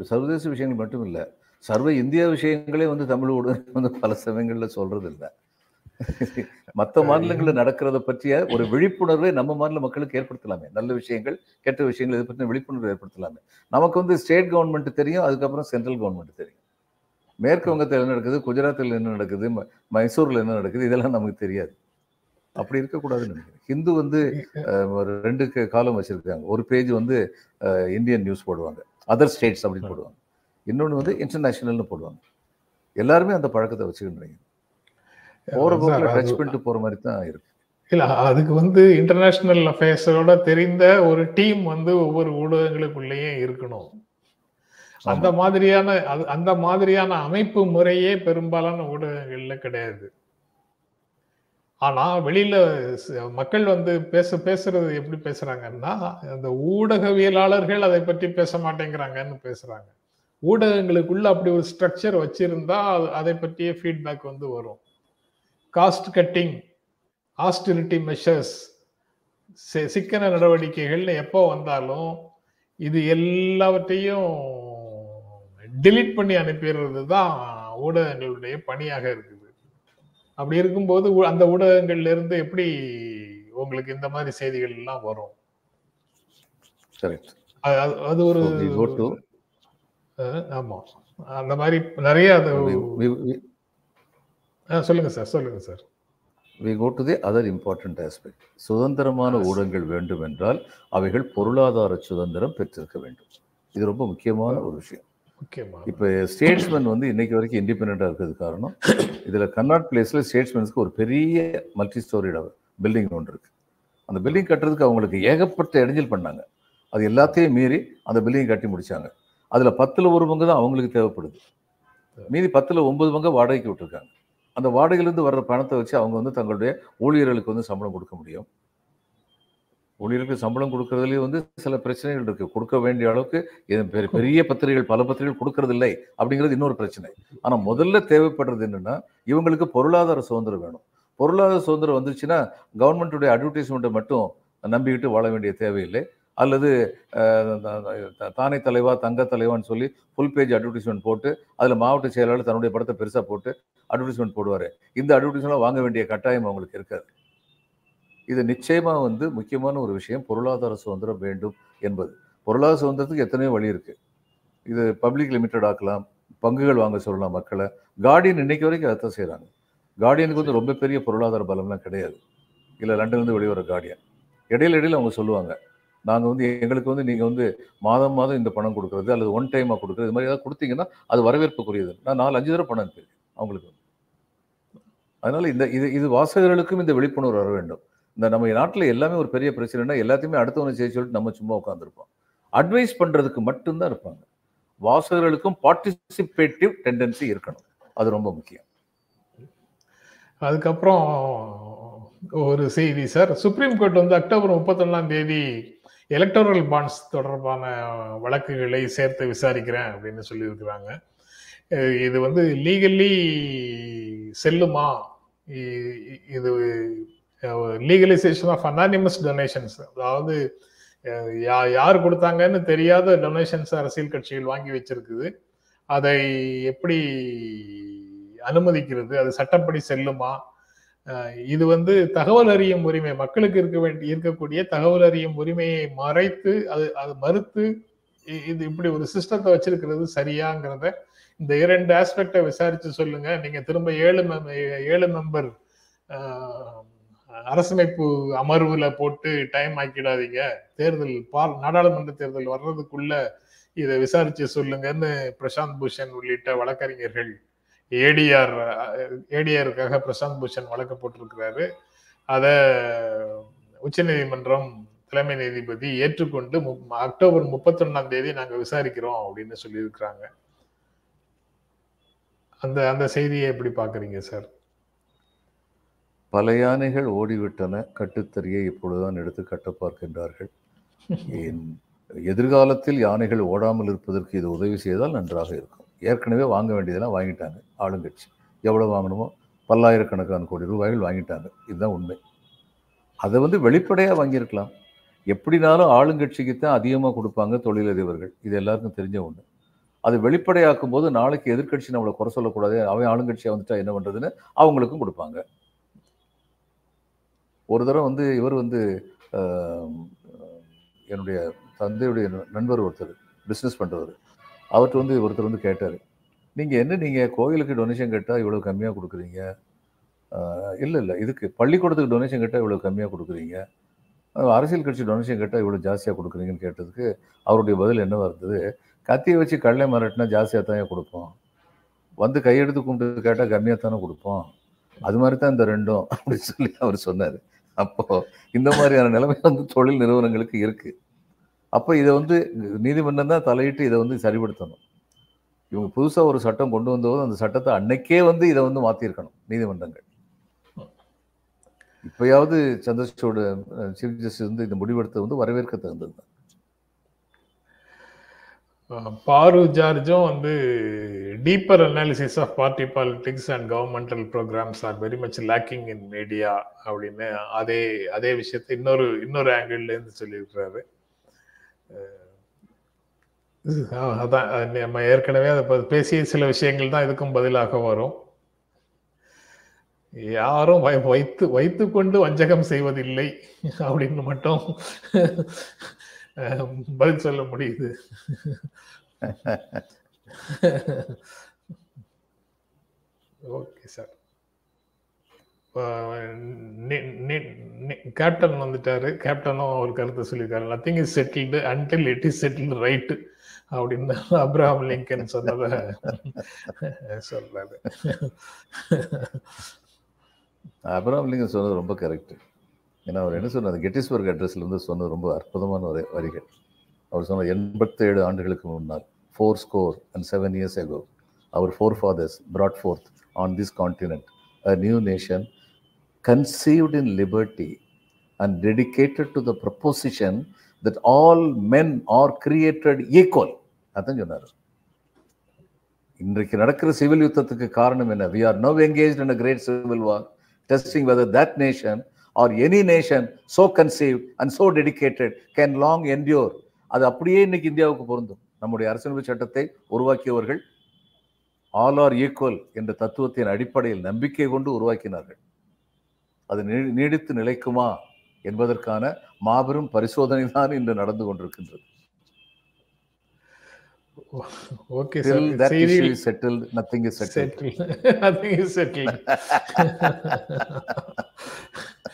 சர்வதேச விஷயங்கள் மட்டும் இல்ல சர்வ இந்திய விஷயங்களே வந்து தமிழ் ஊடகம் வந்து பல சமயங்கள்ல சொல்றது இல்ல மற்ற மாநிலங்களில் நடக்கிறத பற்றிய ஒரு விழிப்புணர்வை நம்ம மாநில மக்களுக்கு ஏற்படுத்தலாமே. நல்ல விஷயங்கள் கெட்ட விஷயங்கள் இதை பற்றின விழிப்புணர்வு ஏற்படுத்தலாமே. நமக்கு வந்து ஸ்டேட் கவர்மெண்ட் தெரியும் அதுக்கப்புறம் சென்ட்ரல் கவர்மெண்ட் தெரியும். மேற்கு வங்கத்தில் என்ன நடக்குது? குஜராத்தில் என்ன நடக்குது? மைசூர்ல என்ன நடக்குது? இதெல்லாம் நமக்கு தெரியாது. அப்படி இருக்கக்கூடாதுன்னு நினைக்கிறேன். ஹிந்து வந்து ரெண்டு காலம் வச்சிருக்காங்க. ஒரு பேஜ் வந்து இந்தியன் நியூஸ் போடுவாங்க. அதர் ஸ்டேட்ஸ் அப்படின்னு போடுவாங்க. இன்னொன்று வந்து இன்டர்நேஷனல்னு போடுவாங்க. எல்லாருமே அந்த பழக்கத்தை வச்சுக்கின்றீங்க போற சார், போக்கில் டச் பண்ணிட்டு போற மாதிரி தான் இருக்கு. இல்ல அதுக்கு வந்து இன்டர்நேஷனல் அஃபேர்ஸோட தெரிந்த ஒரு டீம் வந்து ஒவ்வொரு ஊடகங்களுக்குள்ளேயே இருக்கணும். அந்த மாதிரியான அது- அந்த மாதிரியான அமைப்பு முறையே பெரும்பாலான ஊடகங்கள்ல கிடையாது. ஆனா வெளியில மக்கள் வந்து பேச பேசுறது எப்படி பேசுறாங்கன்னா அந்த ஊடகவியலாளர்கள் அதை பற்றி பேச மாட்டேங்கிறாங்கன்னு பேசுறாங்க. ஊடகங்களுக்குள்ள அப்படி ஒரு ஸ்ட்ரக்சர் வச்சிருந்தா அது- அதை பற்றிய ஃபீட்பேக் வந்து வரும். காஸ்ட் கட்டிங் ஆஸ்டிரிட்டி மெஷர்ஸ் சிக்கன நடவடிக்கைகள்னு எப்போ வந்தாலும் இது எல்லாவற்றையும் delete பண்ணி அனுப்பிடுறது தான் ஊடகங்களுடைய பணியாக இருக்குது. அப்படி இருக்கும்போது அந்த ஊடகங்கள்ல இருந்து எப்படி உங்களுக்கு இந்த மாதிரி செய்திகள் எல்லாம் வரும் அது- ஒரு go to அஹ், ஆமா. அந்த மாதிரி நிறைய அது சொல்லுங்க சார் சொல்லுங்க sir. We go to the other important aspect சுதந்திரமான ஊடகங்கள் வேண்டும் என்றால் அவைகள் பொருளாதார சுதந்திரம் பெற்றிருக்க வேண்டும். இது ரொம்ப முக்கியமான ஒரு விஷயம். இப்போ ஸ்டேட்ஸ்மேன் வந்து இன்னைக்கு வரைக்கும் இண்டிபெண்டாக இருக்கிறது காரணம் இதில் கர்நாட் பிளேஸில் ஸ்டேட்ஸ்மேன்ஸ்க்கு ஒரு பெரிய மல்டி ஸ்டோரியோட பில்டிங் ஒன்று இருக்கு. அந்த பில்டிங் கட்டுறதுக்கு அவங்களுக்கு ஏகப்பட்ட இடைஞ்சல் பண்ணாங்க. அது எல்லாத்தையும் மீறி அந்த பில்டிங் கட்டி முடிச்சாங்க. அதில் பத்தில் ஒரு பங்கு தான் அவங்களுக்கு தேவைப்படுது. மீதி பத்தில் ஒன்பது பங்கு வாடகைக்கு விட்டுருக்காங்க. அந்த வாடகையிலேருந்து வர்ற பணத்தை வச்சு அவங்க வந்து தங்களுடைய ஊழியர்களுக்கு வந்து சம்பளம் கொடுக்க முடியும். ஊழியர்களுக்கு சம்பளம் கொடுக்கறதுலேயே வந்து சில பிரச்சனைகள் இருக்கு. கொடுக்க வேண்டிய அளவுக்கு இது பெரிய- பெரிய பத்திரிகைகள் பல பத்திரிகைகள் கொடுக்கறது இல்லை அப்படிங்கிறது இன்னொரு பிரச்சனை. ஆனால் முதல்ல தேவைப்படுறது என்னன்னா இவங்களுக்கு பொருளாதார சுதந்திரம் வேணும். பொருளாதார சுதந்திரம் வந்துச்சுன்னா கவர்மெண்ட்டுடைய அட்வர்டைஸ்மெண்ட்டை மட்டும் நம்பிக்கிட்டு வாழ வேண்டிய தேவையில்லை. அல்லது தானே தலைவா தங்க தலைவான்னு சொல்லி ஃபுல் பேஜ் அட்வர்டைஸ்மெண்ட் போட்டு அதில் மாவட்ட செயலாளர் தன்னுடைய படத்தை பெருசாக போட்டு அட்வர்டைஸ்மெண்ட் போடுவார். இந்த அட்வர்டைஸ்மெண்ட்லாம் வாங்க வேண்டிய கட்டாயம் அவங்களுக்கு இருக்காது. இது நிச்சயமாக வந்து முக்கியமான ஒரு விஷயம். பொருளாதார சுதந்திரம் வேண்டும் என்பது. பொருளாதார சுதந்திரத்துக்கு எத்தனையோ வழி இருக்குது இது பப்ளிக் லிமிடெட் ஆக்கலாம். பங்குகள் வாங்க சொல்லலாம் மக்களை. கார்டியன் இன்னைக்கு வரைக்கும் அதை செய்கிறாங்க கார்டியனுக்கு வந்து ரொம்ப பெரிய பொருளாதார பலம்லாம் கிடையாது. இல்லை லண்டன்லேருந்து வெளிவர கார்டியன் இடையில இடையில அவங்க சொல்லுவாங்க. நாங்கள் வந்து எங்களுக்கு வந்து நீங்கள் வந்து மாதம் மாதம் இந்த பணம் கொடுக்குறது அல்லது ஒன் டைமாக கொடுக்குறது இது மாதிரி ஏதாவது கொடுத்தீங்கன்னா அது வரவேற்புக்குரியது. நான் நாலு அஞ்சு தடவை பணம் அனுப்பியிருக்கேன் அவங்களுக்கு. அதனால் இந்த இது இது வாசகர்களுக்கும் இந்த விழிப்புணர்வு வர வேண்டும். இந்த நம்ம நாட்டில் எல்லாமே ஒரு பெரிய பிரச்சனைனா எல்லாத்தையுமே அடுத்தவனை செய்ய சொல்லிட்டு நம்ம சும்மா உட்காந்துருப்போம் அட்வைஸ் பண்ணுறதுக்கு மட்டும்தான் இருப்பாங்க. வாசகர்களுக்கும் பார்ட்டிசிபேட்டிவ் டெண்டன்சி இருக்கணும். அது ரொம்ப முக்கியம். அதுக்கப்புறம் ஒரு செய்தி சார் சுப்ரீம் கோர்ட் வந்து அக்டோபர் முப்பத்தொன்னாம் தேதி எலக்டோரல் பாண்ட்ஸ் தொடர்பான வழக்குகளை சேர்த்து விசாரிக்கிறேன் அப்படின்னு சொல்லியிருக்கிறாங்க. இது வந்து லீகல்லி செல்லுமா? இ- இது லீகலைசேஷன் ஆஃப் அனானிமஸ் டொனேஷன்ஸ் அதாவது யா- யார் கொடுத்தாங்கன்னு தெரியாத டொனேஷன்ஸ் அரசியல் கட்சிகள் வாங்கி வச்சிருக்குது. அதை எப்படி அனுமதிக்கிறது? அது சட்டப்படி செல்லுமா? இது வந்து தகவல் அறியும் உரிமை. மக்களுக்கு இருக்க வேண்டிய இருக்கக்கூடிய தகவல் அறியும் உரிமையை மறைத்து அது அது மறுத்து இது இப்படி ஒரு சிஸ்டத்தை வச்சிருக்கிறது சரியாங்கிறத இந்த இரண்டு ஆஸ்பெக்டை விசாரிச்சு சொல்லுங்க. நீங்க திரும்ப ஏழு ஏழு மெம்பர் அரசமைப்பு அமர்வுல போட்டு டைம் ஆக்கிடாதீங்க. தேர்தல் பார் நாடாளுமன்ற தேர்தல் வர்றதுக்குள்ள இதை விசாரிச்சு சொல்லுங்கன்னு பிரசாந்த் பூஷன் உள்ளிட்ட வழக்கறிஞர்கள் ஏடிஆர் ஏடிஆருக்காக பிரசாந்த் பூஷன் வழக்கு போட்டிருக்கிறாரு. அத உச்சநீதிமன்றம் தலைமை நீதிபதி ஏற்றுக்கொண்டு அக்டோபர் அக்டோபர் முப்பத்தொன்னாம் தேதி நாங்க விசாரிக்கிறோம் அப்படின்னு சொல்லியிருக்கிறாங்க. அந்த அந்த செய்தியை எப்படி பாக்குறீங்க சார்? பல யானைகள் ஓடிவிட்டன. கட்டுத்தறியை இப்பொழுதுதான் எடுத்து கட்ட பார்க்கின்றார்கள். என் எதிர்காலத்தில் யானைகள் ஓடாமல் இருப்பதற்கு இது உதவி செய்தால் நன்றாக இருக்கும். ஏற்கனவே வாங்க வேண்டியதெல்லாம் வாங்கிட்டாங்க. ஆளுங்கட்சி. எவ்வளோ வாங்கணுமோ? பல்லாயிரக்கணக்கான கோடி ரூபாய்கள் வாங்கிட்டாங்க. இதுதான் உண்மை. அதை வந்து வெளிப்படையாக வாங்கியிருக்கலாம். எப்படினாலும் ஆளுங்கட்சிக்கு தான் அதிகமாக கொடுப்பாங்க தொழிலதிபர்கள். இது எல்லாருக்கும் தெரிஞ்ச ஒன்று அது வெளிப்படையாக்கும் போது நாளைக்கு எதிர்கட்சி நம்மளை குறை சொல்லக்கூடாது. அவன் ஆளுங்கட்சியாக வந்துட்டா என்ன பண்ணுறதுன்னு அவங்களுக்கும் கொடுப்பாங்க. ஒரு தடவை வந்து இவர் வந்து என்னுடைய தந்தையுடைய நண்பர் ஒருத்தர் பிஸ்னஸ் பண்ணுறவர் அவர்கிட்ட வந்து ஒருத்தர் வந்து கேட்டார் நீங்கள் என்ன நீங்கள் கோயிலுக்கு டொனேஷன் கேட்டால் இவ்வளோ கம்மியாக கொடுக்குறீங்க? இல்லை இல்லை இதுக்கு பள்ளிக்கூடத்துக்கு டொனேஷன் கேட்டால் இவ்வளோ கம்மியாக கொடுக்குறீங்க? அரசியல் கட்சி டொனேஷன் கேட்டால் இவ்வளோ ஜாஸ்தியாக கொடுக்குறீங்கன்னு கேட்டதுக்கு அவருடைய பதில் என்னவாக இருந்தது? கத்தியை வச்சு கடலை மறட்டினா ஜாஸ்தியாக தானே கொடுப்போம். வந்து கையெடுத்து கும்பிட்டு கேட்டால் கம்மியாக தானே கொடுப்போம். அது மாதிரி தான் இந்த ரெண்டும் அப்படின்னு சொல்லி அவர் சொன்னார். அப்போ இந்த மாதிரியான நிலைமை வந்து தொழில் நிறுவனங்களுக்கு இருக்கு. அப்போ இதை வந்து நீதிமன்றம் தான் தலையிட்டு இதை வந்து சரிப்படுத்தணும். இவங்க புதுசாக ஒரு சட்டம் கொண்டு வந்தபோது அந்த சட்டத்தை அன்னைக்கே வந்து இதை வந்து மாற்றிருக்கணும் நீதிமன்றங்கள். இப்பயாவது சந்திரசூட சீஃப் ஜஸ்டிஸ் வந்து இந்த முடிவெடுத்தது வந்து வரவேற்க தகுந்தது தான் பாரு ஜார்ஜும் வந்து deeper analysis of party politics and governmental programmes are very much lacking in media அப்படின்னு அதே அதே விஷயத்தை இன்னொரு இன்னொரு ஆங்கிள்லேருந்து சொல்லியிருக்கிறாரு. அதான் நம்ம ஏற்கனவே அதை பேசிய சில விஷயங்கள் தான் இதுக்கும் பதிலாக வரும். யாரும் வை- வைத்து வைத்துக்கொண்டு வஞ்சகம் செய்வதில்லை அப்படின்னு மட்டும் பதில் சொல்ல முடியுது. Okay sir. கேப்டன் வந்துட்டாரு. கேப்டனும் ஒரு கருத்தை சொல்லியிருக்காரு. Nothing is settled until it is settled right அப்படின்னு அப்ரஹாம் லிங்கன் சொன்னதை சொல்றாரு. அப்ரஹாம் லிங்கன் சொன்னது ரொம்ப கரெக்ட் ஏன்னா அவர் என்ன சொன்னார்? கெட்டிஸ்பர்க் அட்ரஸ்லேருந்து சொன்னது ரொம்ப அற்புதமான ஒரு வரிகள். அவர் சொன்னார் எண்பத்தேழு ஆண்டுகளுக்கு முன்னால் four score and seven years ago our forefathers brought forth on this continent a new nation conceived in liberty and dedicated to the proposition that all men are created equal அதான் சொன்னார். இன்றைக்கு நடக்கிற சிவில் யுத்தத்துக்கு காரணம் என்ன? We are no engage in a great civil war testing whether that nation or any nation so conceived and so dedicated can long endure அது அப்படியே இன்னைக்கு இந்தியாவுக்கு பொருந்தும் நம்முடைய அரசியலமைப்பு சட்டத்தை உருவாக்கியவர்கள் ஆல் ஆர் ஈக்குவல் என்ற தத்துவத்தின் அடிப்படையில் நம்பிக்கை கொண்டு உருவாக்கினார்கள் அது நீடித்து நிலைக்குமா என்பதற்கான மாபெரும் பரிசோதனை தான் இன்று நடந்து கொண்டிருக்கின்றது ஓகே சார் that issue செய்தியில் is settled, nothing is settled. settled. Nothing is settled.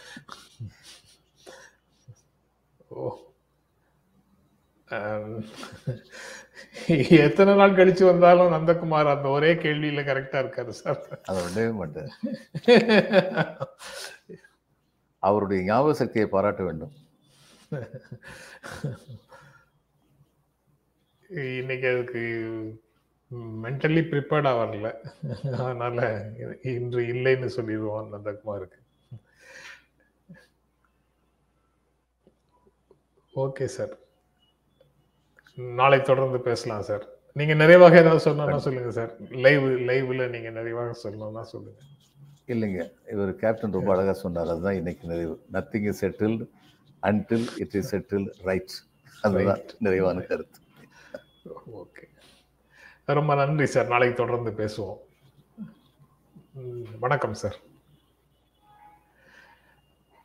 ஓ ஆம். எத்தனை நாள் கழிச்சு வந்தாலும் நந்தகுமார் அந்த ஒரே கேள்வியில கரெக்டா இருக்காரு சார். அதை விடவே மாட்டேன் அவருடைய ஞாபக சக்தியை பாராட்ட வேண்டும். இன்னைக்கு அதுக்கு மென்டலி ப்ரிப்பேர்டா வரல. அதனால இன்று இல்லைன்னு சொல்லிடுவோம் நந்தகுமாருக்கு. Okay sir. நாளை தொடர்ந்து பேசலாம் சார். நீங்க நிறைவாக ஏதாவது சொல்லணும்னா சொல்லுங்க சார். லைவ் லைவ்ல நீங்க நிறைவாக சொல்லணும்னா சொல்லுங்க. இல்லைங்க. இவர் கேப்டன் ரொம்ப அழகா சொன்னார். அதுதான் இன்னைக்கு நிறைவு. Nothing is settled until it is settle right அதுதான் நிறைவான கருத்து. ஓகே ரொம்ப நன்றி சார். நாளைக்கு தொடர்ந்து பேசுவோம். வணக்கம் சார்.